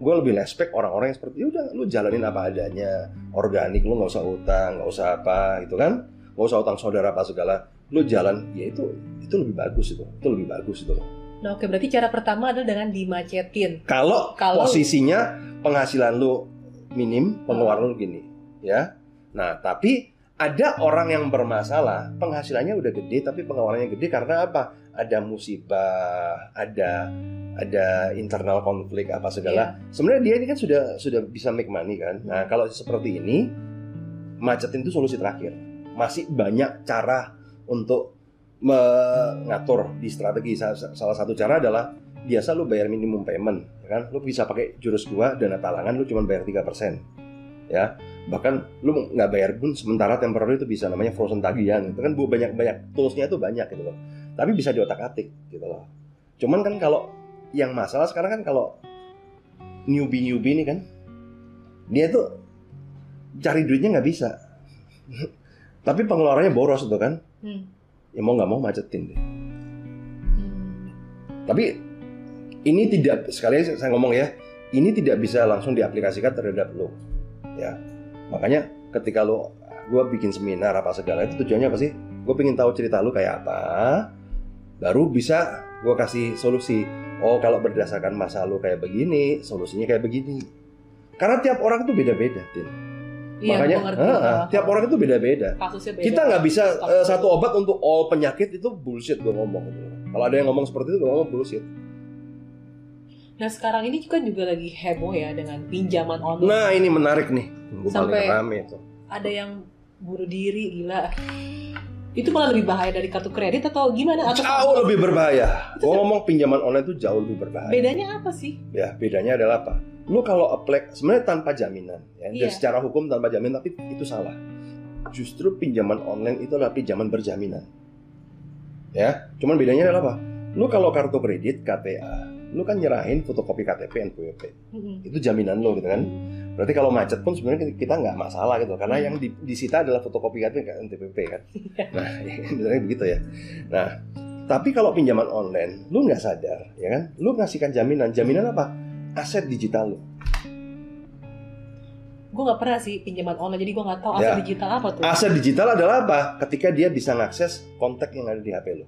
gue lebih respect orang-orang yang seperti "Ya udah lu jalanin apa adanya organik lu nggak usah utang nggak usah apa gitu kan nggak usah utang saudara apa segala lu jalan ya itu itu lebih bagus itu itu lebih bagus itu loh Nah, oke berarti cara pertama adalah dengan dimacetin. Kalau, Kalau- posisinya penghasilan lu minim, pengeluaran lu gini, ya. Nah, tapi ada orang yang bermasalah, penghasilannya udah gede tapi pengeluarannya gede karena apa? Ada musibah, ada ada internal konflik apa segala. Sebenarnya dia ini kan sudah sudah bisa make money kan. Nah, kalau seperti ini macetin itu solusi terakhir. Masih banyak cara untuk mengatur di strategi. Sa- sa- salah satu cara adalah biasa lu bayar minimum payment ya kan? Lu bisa pakai jurus gua dana talangan lu cuma bayar 3% ya. Bahkan lu nggak bayar pun sementara temporary itu bisa namanya frozen tagihan itu kan? Banyak banyak toolsnya itu banyak gitu loh. Tapi bisa diotak atik gitu loh. Cuman kan kalau yang masalah sekarang kan kalau newbie newbie ini kan dia tuh cari duitnya nggak bisa. Tapi pengeluarannya boros itu kan. Hmm. Ya mau nggak mau macetin deh Hmm. Tapi ini tidak sekali saya ngomong ya, ini tidak bisa langsung diaplikasikan terhadap lo. Ya. Makanya ketika lo gue bikin seminar apa segala itu tujuannya apa sih? Gue pengen tahu cerita lo kayak apa, baru bisa gue kasih solusi. Oh kalau berdasarkan masa lu kayak begini, solusinya kayak begini. Karena tiap orang itu beda-beda, Tin. Iya, Makanya gua ngerti. ah, tiap orang itu beda-beda. beda. Kita nggak bisa eh, satu obat untuk all penyakit itu bullshit gue ngomong. gitu. Kalau ada yang ngomong seperti itu, gue ngomong bullshit. Nah sekarang ini kan juga lagi heboh ya dengan pinjaman online. Nah ini menarik nih. Gue Sampai- rame itu. Ada yang bunuh diri gila. Itu malah lebih bahaya dari kartu kredit atau gimana? Atau Jauh lebih berbahaya. Gue ngomong pinjaman online itu jauh lebih berbahaya. bedanya apa sih? Ya bedanya adalah apa? Lu kalau apply sebenarnya tanpa jaminan, ya. Iya. Dan secara hukum tanpa jaminan, tapi itu salah. Justru pinjaman online itu adalah pinjaman berjaminan. Ya, cuman bedanya adalah apa? Lu kalau kartu kredit KTA, lu kan nyerahin fotokopi KTP NPWP. Mm-mm. Itu jaminan lo gitu kan. Berarti kalau macet pun sebenarnya kita nggak masalah gitu karena yang di- disita adalah fotokopi KTP NPWP kan. Nah, sebenarnya begitu ya. Nah, tapi kalau pinjaman online, lu nggak sadar, ya kan? Lu ngasihkan jaminan. Jaminan apa? Aset digital lu. Gue nggak pernah sih pinjaman online, jadi gue nggak tahu aset Ya. digital apa tuh. Aset digital adalah apa? Ketika dia bisa ngakses kontak yang ada di HP lu.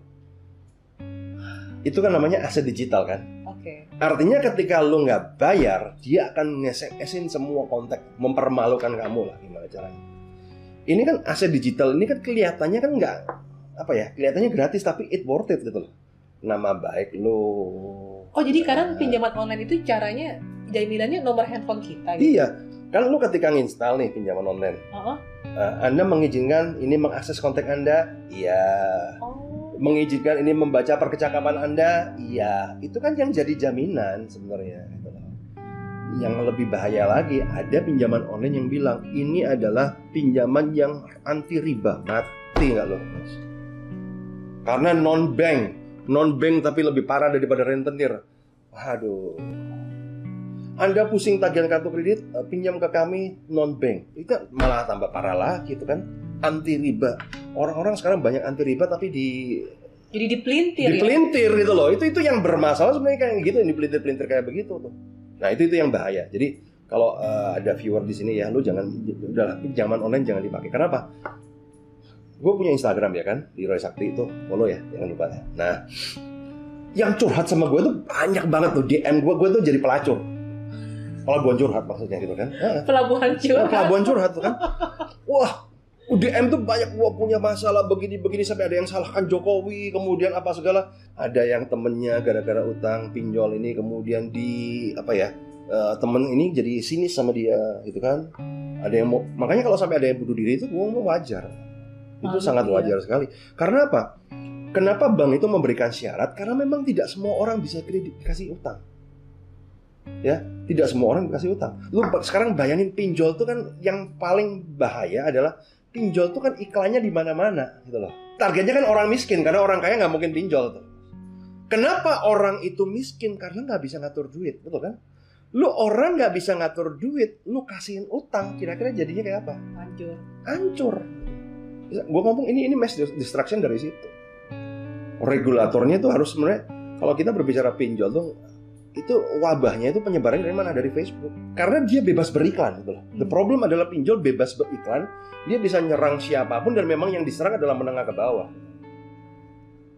Itu kan namanya aset digital kan? Oke. Artinya ketika lu nggak bayar, dia akan ngesesin semua kontak, mempermalukan kamu lah gimana caranya. Ini kan aset digital ini kan kelihatannya kan nggak apa ya, kelihatannya gratis tapi it worth it gitu loh. Nama baik lu. Oh jadi sekarang pinjaman online itu caranya jaminannya nomor handphone kita gitu. Iya, kan lu ketika nginstal nih pinjaman online, Oh, eh, Anda mengizinkan ini mengakses kontak Anda? Iya. oh. Mengizinkan ini membaca percakapan Anda? Iya. Itu kan yang jadi jaminan sebenarnya. gitu loh. Yang lebih bahaya lagi, ada pinjaman online yang bilang ini adalah pinjaman yang anti riba. Mati nggak lo? Karena non bank, non bank tapi lebih parah daripada rentenir. Waduh. Anda pusing tagihan kartu kredit, eh, pinjam ke kami non bank. Itu malah tambah parah lagi itu kan anti riba. Orang-orang sekarang banyak anti riba tapi di Jadi dipelintir ya. dipelintir gitu loh. Itu itu yang bermasalah sebenarnya kayak gitu, yang dipelintir-pelintir kayak begitu tuh. Nah, itu itu yang bahaya. Jadi kalau eh, ada viewer di sini ya, lu jangan udahlah pinjaman online jangan dipakai. Kenapa? Gue punya Instagram ya kan, di Roy Sakti itu follow ya, jangan lupa ya. Nah, yang curhat sama gue tuh banyak banget tuh DM gue, gue tuh jadi pelacur. Pelabuhan curhat maksudnya gitu kan. Pelabuhan curhat. pelabuhan curhat tuh kan. Wah, UDM tuh banyak gua punya masalah begini-begini sampai ada yang salahkan Jokowi, kemudian apa segala. Ada yang temennya gara-gara utang pinjol ini kemudian di apa ya? eh, temen ini jadi sinis sama dia gitu kan. Ada yang mau makanya kalau sampai ada yang bunuh diri itu gua mau wajar. Itu Malu, sangat iya. wajar sekali. Karena apa? Kenapa bank itu memberikan syarat? Karena memang tidak semua orang bisa kredit dikasih utang. Ya, tidak semua orang dikasih utang. Lu sekarang bayangin pinjol tuh kan yang paling bahaya adalah pinjol tuh kan iklannya di mana-mana gitu loh. Targetnya kan orang miskin karena orang kaya nggak mungkin pinjol tuh. Kenapa orang itu miskin? Karena nggak bisa ngatur duit, betul kan? Lu orang nggak bisa ngatur duit, lu kasihin utang, kira-kira jadinya kayak apa? Hancur. hancur. Gue ngomong ini ini mass distraction dari situ. Regulatornya itu harus sebenarnya kalau kita berbicara pinjol tuh itu wabahnya itu penyebarannya dari mana dari Facebook karena dia bebas beriklan gitu loh. The problem adalah pinjol bebas beriklan dia bisa nyerang siapa pun dan memang yang diserang adalah menengah ke bawah.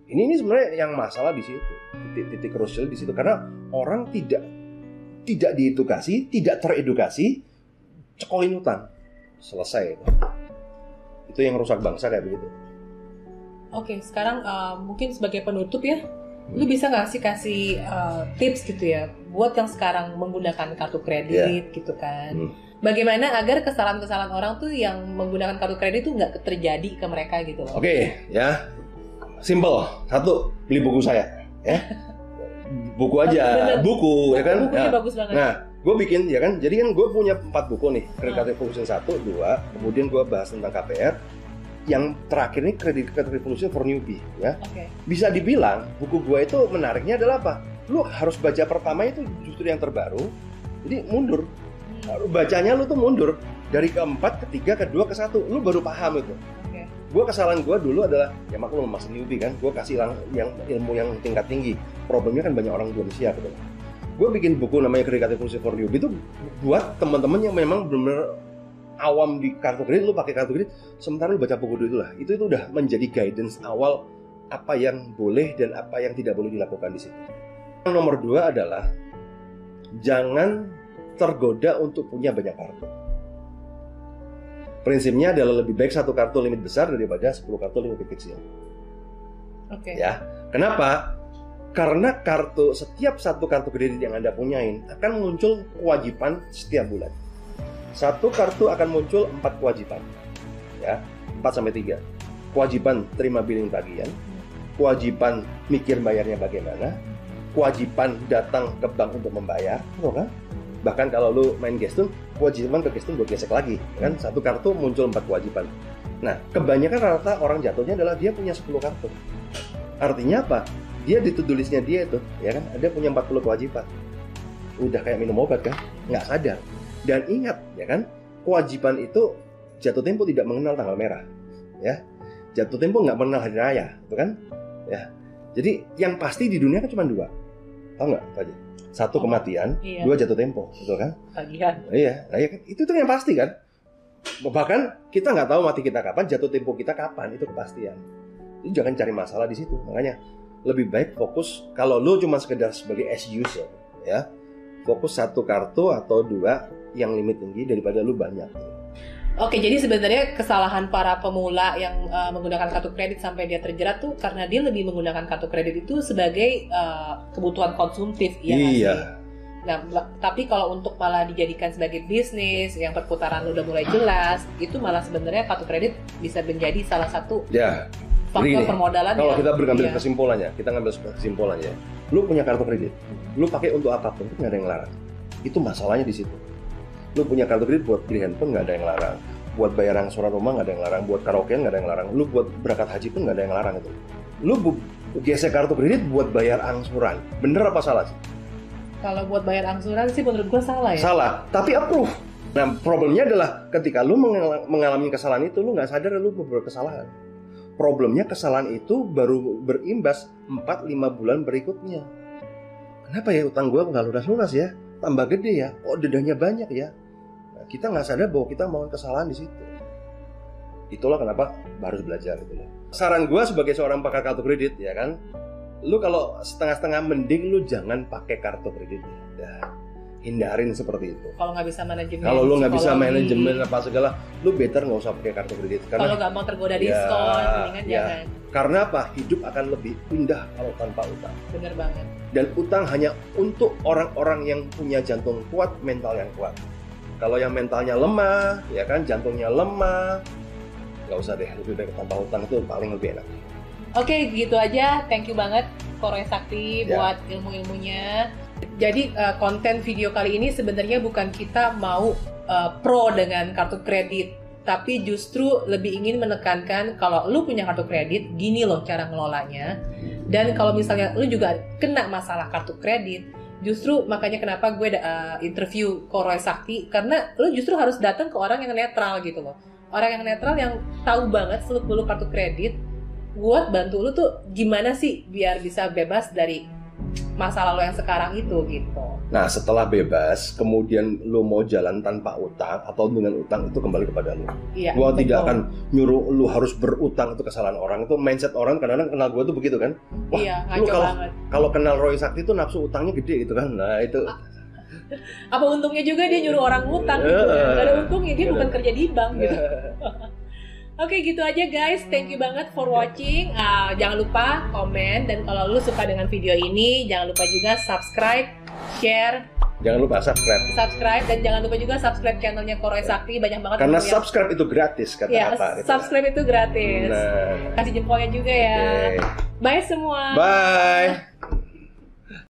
Ini ini sebenarnya yang masalah di situ titik-titik krusial di situ karena orang tidak tidak diedukasi, tidak teredukasi, cekolin utang selesai itu. Itu yang rusak bangsa kayak begitu. Oke, sekarang uh, mungkin sebagai penutup ya, Hmm. lu bisa nggak sih kasih uh, tips gitu ya buat yang sekarang menggunakan kartu kredit gitu kan? Hmm. Bagaimana agar kesalahan-kesalahan orang tuh yang menggunakan kartu kredit tuh nggak terjadi ke mereka gitu loh? Oke, ya. Simple. Satu, beli buku saya, ya. Buku aja, Bener. buku, ya kan? Bukunya Nah, bagus banget. Nah, gue bikin ya kan. Jadi kan gue punya empat buku nih. Credit Card Revolution 1, 2, kemudian gue bahas tentang KPR. Yang terakhir ini Credit Card Revolution for Newbie, ya. Oke. Bisa dibilang buku gue itu menariknya adalah apa? Lu harus baca pertama itu justru yang terbaru. Jadi mundur. Hmm, Bacanya lu tuh mundur dari keempat, ketiga, kedua, ke satu. Lu baru paham itu. Gue kesalahan gue dulu adalah ya maklum masih newbie kan gue kasih lang, yang ilmu yang tingkat tinggi problemnya kan banyak orang belum siap gitu gue bikin buku namanya Credit Card Revolution for Newbie itu buat teman-teman yang memang benar-benar awam di kartu kredit lu pakai kartu kredit sementara lu baca buku dulu lah itu itu udah menjadi guidance awal apa yang boleh dan apa yang tidak boleh dilakukan di situ. Yang nomor dua adalah jangan tergoda untuk punya banyak kartu. Prinsipnya adalah lebih baik satu kartu limit besar daripada 10 kartu limit kecil. Oke. Ya, kenapa? Karena kartu setiap satu kartu kredit yang anda punyain akan muncul kewajiban setiap bulan. Satu kartu akan muncul empat kewajiban, ya, 4 sampai 3 Kewajiban terima billing tagihan, kewajiban mikir bayarnya bagaimana, kewajiban datang ke bank untuk membayar, betul kan? Bahkan kalau lu main Gestun, kewajiban ke Gestun buat gesek lagi, kan? Satu kartu muncul empat kewajiban. Nah, kebanyakan rata orang jatuhnya adalah dia punya 10 kartu. Artinya apa? Dia di listnya dia itu, ya kan? Ada punya 40 kewajiban. Udah kayak minum obat kan? Nggak sadar. Dan ingat, ya kan? Kewajiban itu jatuh tempo tidak mengenal tanggal merah, ya. Jatuh tempo nggak mengenal hari raya, itu kan? Ya. Jadi yang pasti di dunia kan cuma dua, tahu nggak? Aja. Satu Oh, kematian, iya. dua jatuh tempo, betul kan? Tagihan. Iya, nah, kan? itu tuh yang pasti kan. Bahkan kita nggak tahu mati kita kapan, jatuh tempo kita kapan, itu kepastian. Itu jangan cari masalah di situ. Makanya lebih baik fokus kalau lu cuma sekedar sebagai as user, ya. Fokus satu kartu atau dua yang limit tinggi daripada lu banyak. Oke, jadi sebenarnya kesalahan para pemula yang uh, menggunakan kartu kredit sampai dia terjerat tuh karena dia lebih menggunakan kartu kredit itu sebagai uh, kebutuhan konsumtif, ya iya. sih? Nah, tapi kalau untuk malah dijadikan sebagai bisnis yang perputaran udah mulai jelas, itu malah sebenarnya kartu kredit bisa menjadi salah satu Ya, faktor Begini, permodalan kalau yang- kita bergambil iya. kesimpulannya, kita ngambil kesimpulannya. Lu punya kartu kredit, lu pakai untuk apa pun nggak ada yang larang. Itu masalahnya di situ. Lu punya kartu kredit buat beli handphone nggak ada yang larang, buat bayar angsuran rumah nggak ada yang larang, buat karaokean nggak ada yang larang, lu buat berangkat haji pun nggak ada yang larang itu. Lu gesek kartu kredit buat bayar angsuran, bener apa salah sih? Kalau buat bayar angsuran sih menurut gua salah ya. Salah, tapi approve. Nah, problemnya adalah ketika lu mengal- mengalami kesalahan itu, lu nggak sadar lu berbuat kesalahan. Problemnya kesalahan itu baru berimbas 4-5 bulan berikutnya. Kenapa ya utang gua nggak lunas-lunas ya? Tambah gede ya? Oh dedahnya banyak ya? Nah, kita nggak sadar bahwa kita melakukan kesalahan di situ. Itulah kenapa harus belajar gitu loh. Saran gua sebagai seorang pakar kartu kredit ya kan, lu kalau setengah-setengah mending lu jangan pakai kartu kredit ya. Hindarin seperti itu. Kalau nggak bisa manajemen. Kalau lu nggak bisa manajemen apa segala, lu better nggak usah pakai kartu kredit Kalau karena gampang tergoda Ya, diskon, mendingan ya. jangan. karena apa? Hidup akan lebih indah kalau tanpa utang. Bener banget. Dan utang hanya untuk orang-orang yang punya jantung kuat, mental yang kuat. Kalau yang mentalnya lemah, ya kan, jantungnya lemah, nggak usah deh. Lebih baik tanpa utang itu paling lebih enak. Oke, gitu aja. Thank you banget Korea Sakti Ya. buat ilmu-ilmunya. Jadi eh, konten video kali ini sebenarnya bukan kita mau eh, pro dengan kartu kredit, tapi justru lebih ingin menekankan kalau lu punya kartu kredit, gini loh cara ngelolanya. Dan kalau misalnya lu juga kena masalah kartu kredit, justru makanya kenapa gue eh, interview Koroy Sakti karena lu justru harus datang ke orang yang netral gitu loh. Orang yang netral yang tahu banget seluk beluk kartu kredit buat bantu lu tuh gimana sih biar bisa bebas dari masalah lo yang sekarang itu gitu. Nah, setelah bebas, kemudian lu mau jalan tanpa utang atau dengan utang itu kembali kepada lu. Iya. Gua tidak betul. akan nyuruh lu harus berutang itu kesalahan orang. Itu mindset orang kadang-kadang kenal gua tuh begitu kan. Wah, Iya, lu kalau banget. kalau kenal Roy Sakti itu nafsu utangnya gede gitu kan. Nah, itu Apa untungnya juga dia nyuruh orang ngutang gitu. Eh, Gak ada untungnya dia bukan kerja di bank gitu. Oke gitu aja guys, thank you banget for watching. Ah, jangan lupa komen dan kalau lu suka dengan video ini, jangan lupa juga subscribe, share, jangan lupa subscribe. subscribe dan jangan lupa juga subscribe channelnya Koroy Sakti banyak banget Karena yang- subscribe itu gratis kata ya, apa gitu. subscribe itu gratis. Nah, Kasih jempolnya juga ya. oke. Bye semua. Bye.